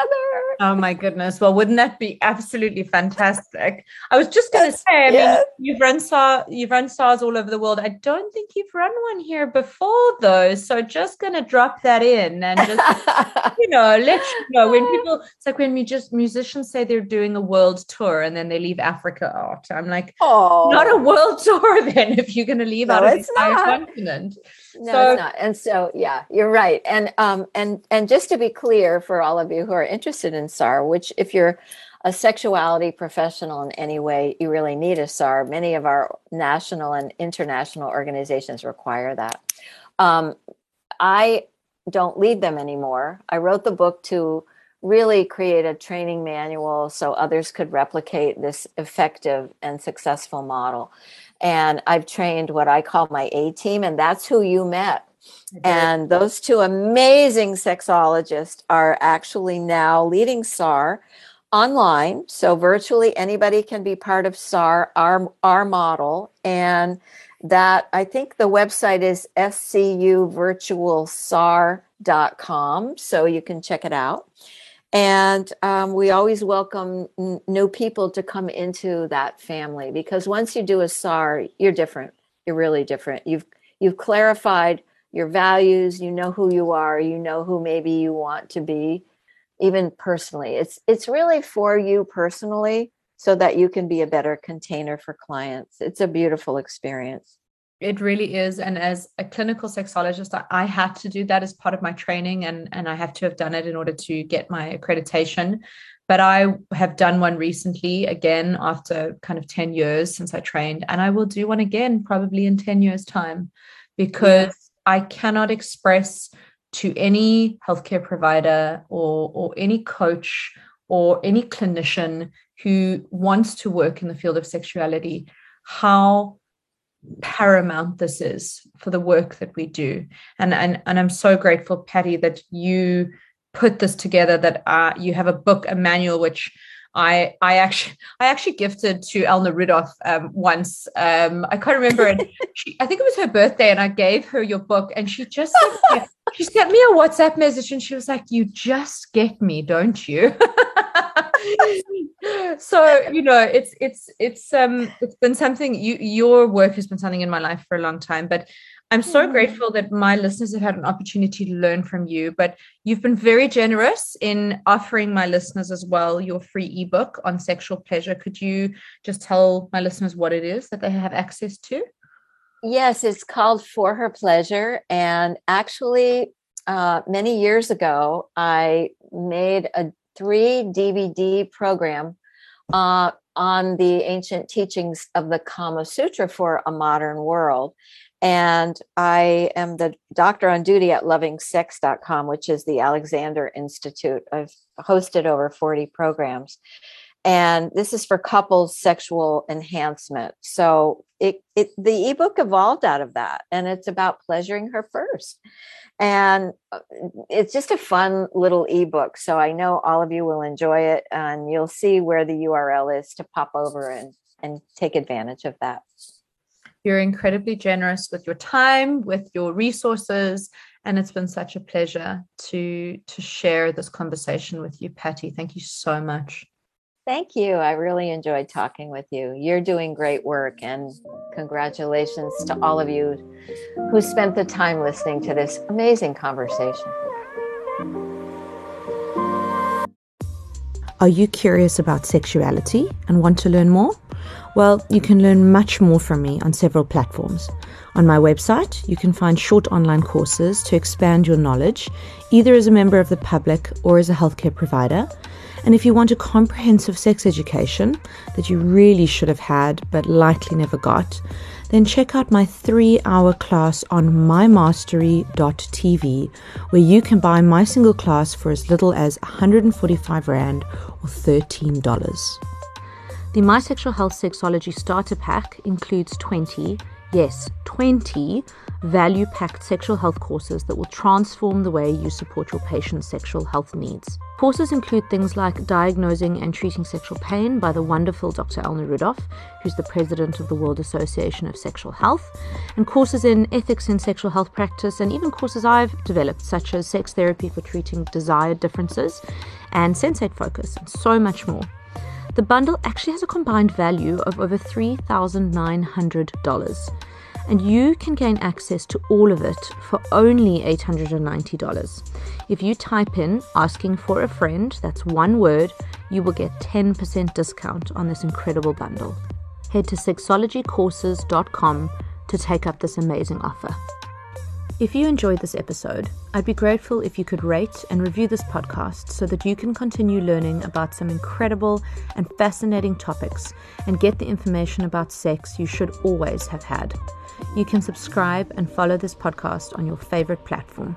Oh my goodness. Well, wouldn't that be absolutely fantastic? I was just going to say, I mean, you've run SAR, you've run SARS all over the world. I don't think you've run one here before though. So just going to drop that in and just, you know, let you know when people, it's like when we just musicians say they're doing a world tour and then they leave Africa out. I'm like, oh, not a world tour then if you're going to leave No, out an it's entire not. Continent. no, so- it's not. And so, yeah, you're right. And um, and and just to be clear for all of you who are interested in SAR, which if you're a sexuality professional in any way, you really need a SAR. Many of our national and international organizations require that. Um, I don't lead them anymore. I wrote the book to really create a training manual so others could replicate this effective and successful model. And I've trained what I call my A team, and that's who you met. And those two amazing sexologists are actually now leading SAR online. So virtually anybody can be part of SAR, our, our model. And that I think the website is scuvirtualsar.com. So you can check it out. And um, we always welcome n- new people to come into that family because once you do a SAR, you're different. You're really different. You've you've clarified your values. You know who you are. You know who maybe you want to be, even personally. It's it's really for you personally, so that you can be a better container for clients. It's a beautiful experience. It really is. And as a clinical sexologist, I, I had to do that as part of my training, and, and I have to have done it in order to get my accreditation. But I have done one recently, again, after kind of 10 years since I trained, and I will do one again probably in 10 years' time because I cannot express to any healthcare provider or, or any coach or any clinician who wants to work in the field of sexuality how paramount this is for the work that we do and and, and i'm so grateful Patti that you put this together that uh, you have a book a manual which I I actually I actually gifted to Elna Rudolph um, once. Um, I can't remember, and she, I think it was her birthday, and I gave her your book, and she just sent me, she sent me a WhatsApp message, and she was like, "You just get me, don't you?" so you know, it's it's it's um it's been something you your work has been something in my life for a long time, but I'm so Mm. grateful that my listeners have had an opportunity to learn from you. But you've been very generous in offering my listeners as well your free ebook on sexual pleasure. Could you just tell my listeners what it is that they have access to? Yes, it's called For Her Pleasure. And actually, uh, many years ago, I made a three DVD program uh, on the ancient teachings of the Kama Sutra for a modern world. And I am the doctor on duty at lovingsex.com, which is the Alexander Institute. I've hosted over 40 programs. And this is for couples sexual enhancement. So it, it the ebook evolved out of that. And it's about pleasuring her first. And uh, it's just a fun little ebook. So I know all of you will enjoy it and you'll see where the URL is to pop over and, and take advantage of that. You're incredibly generous with your time, with your resources, and it's been such a pleasure to to share this conversation with you, Patti. Thank you so much. Thank you. I really enjoyed talking with you. You're doing great work, and congratulations to all of you who spent the time listening to this amazing conversation. Are you curious about sexuality and want to learn more? Well, you can learn much more from me on several platforms. On my website, you can find short online courses to expand your knowledge, either as a member of the public or as a healthcare provider. And if you want a comprehensive sex education that you really should have had but likely never got, then check out my three hour class on mymastery.tv, where you can buy my single class for as little as 145 Rand or $13. The My Sexual Health Sexology Starter Pack includes 20 Yes, 20 value packed sexual health courses that will transform the way you support your patient's sexual health needs. Courses include things like diagnosing and treating sexual pain by the wonderful Dr. Elna Rudolph, who's the president of the World Association of Sexual Health, and courses in ethics in sexual health practice, and even courses I've developed, such as sex therapy for treating desired differences and sensate focus, and so much more. The bundle actually has a combined value of over $3,900 and you can gain access to all of it for only $890. If you type in asking for a friend, that's one word, you will get 10% discount on this incredible bundle. Head to sexologycourses.com to take up this amazing offer. If you enjoyed this episode, I'd be grateful if you could rate and review this podcast so that you can continue learning about some incredible and fascinating topics and get the information about sex you should always have had. You can subscribe and follow this podcast on your favorite platform.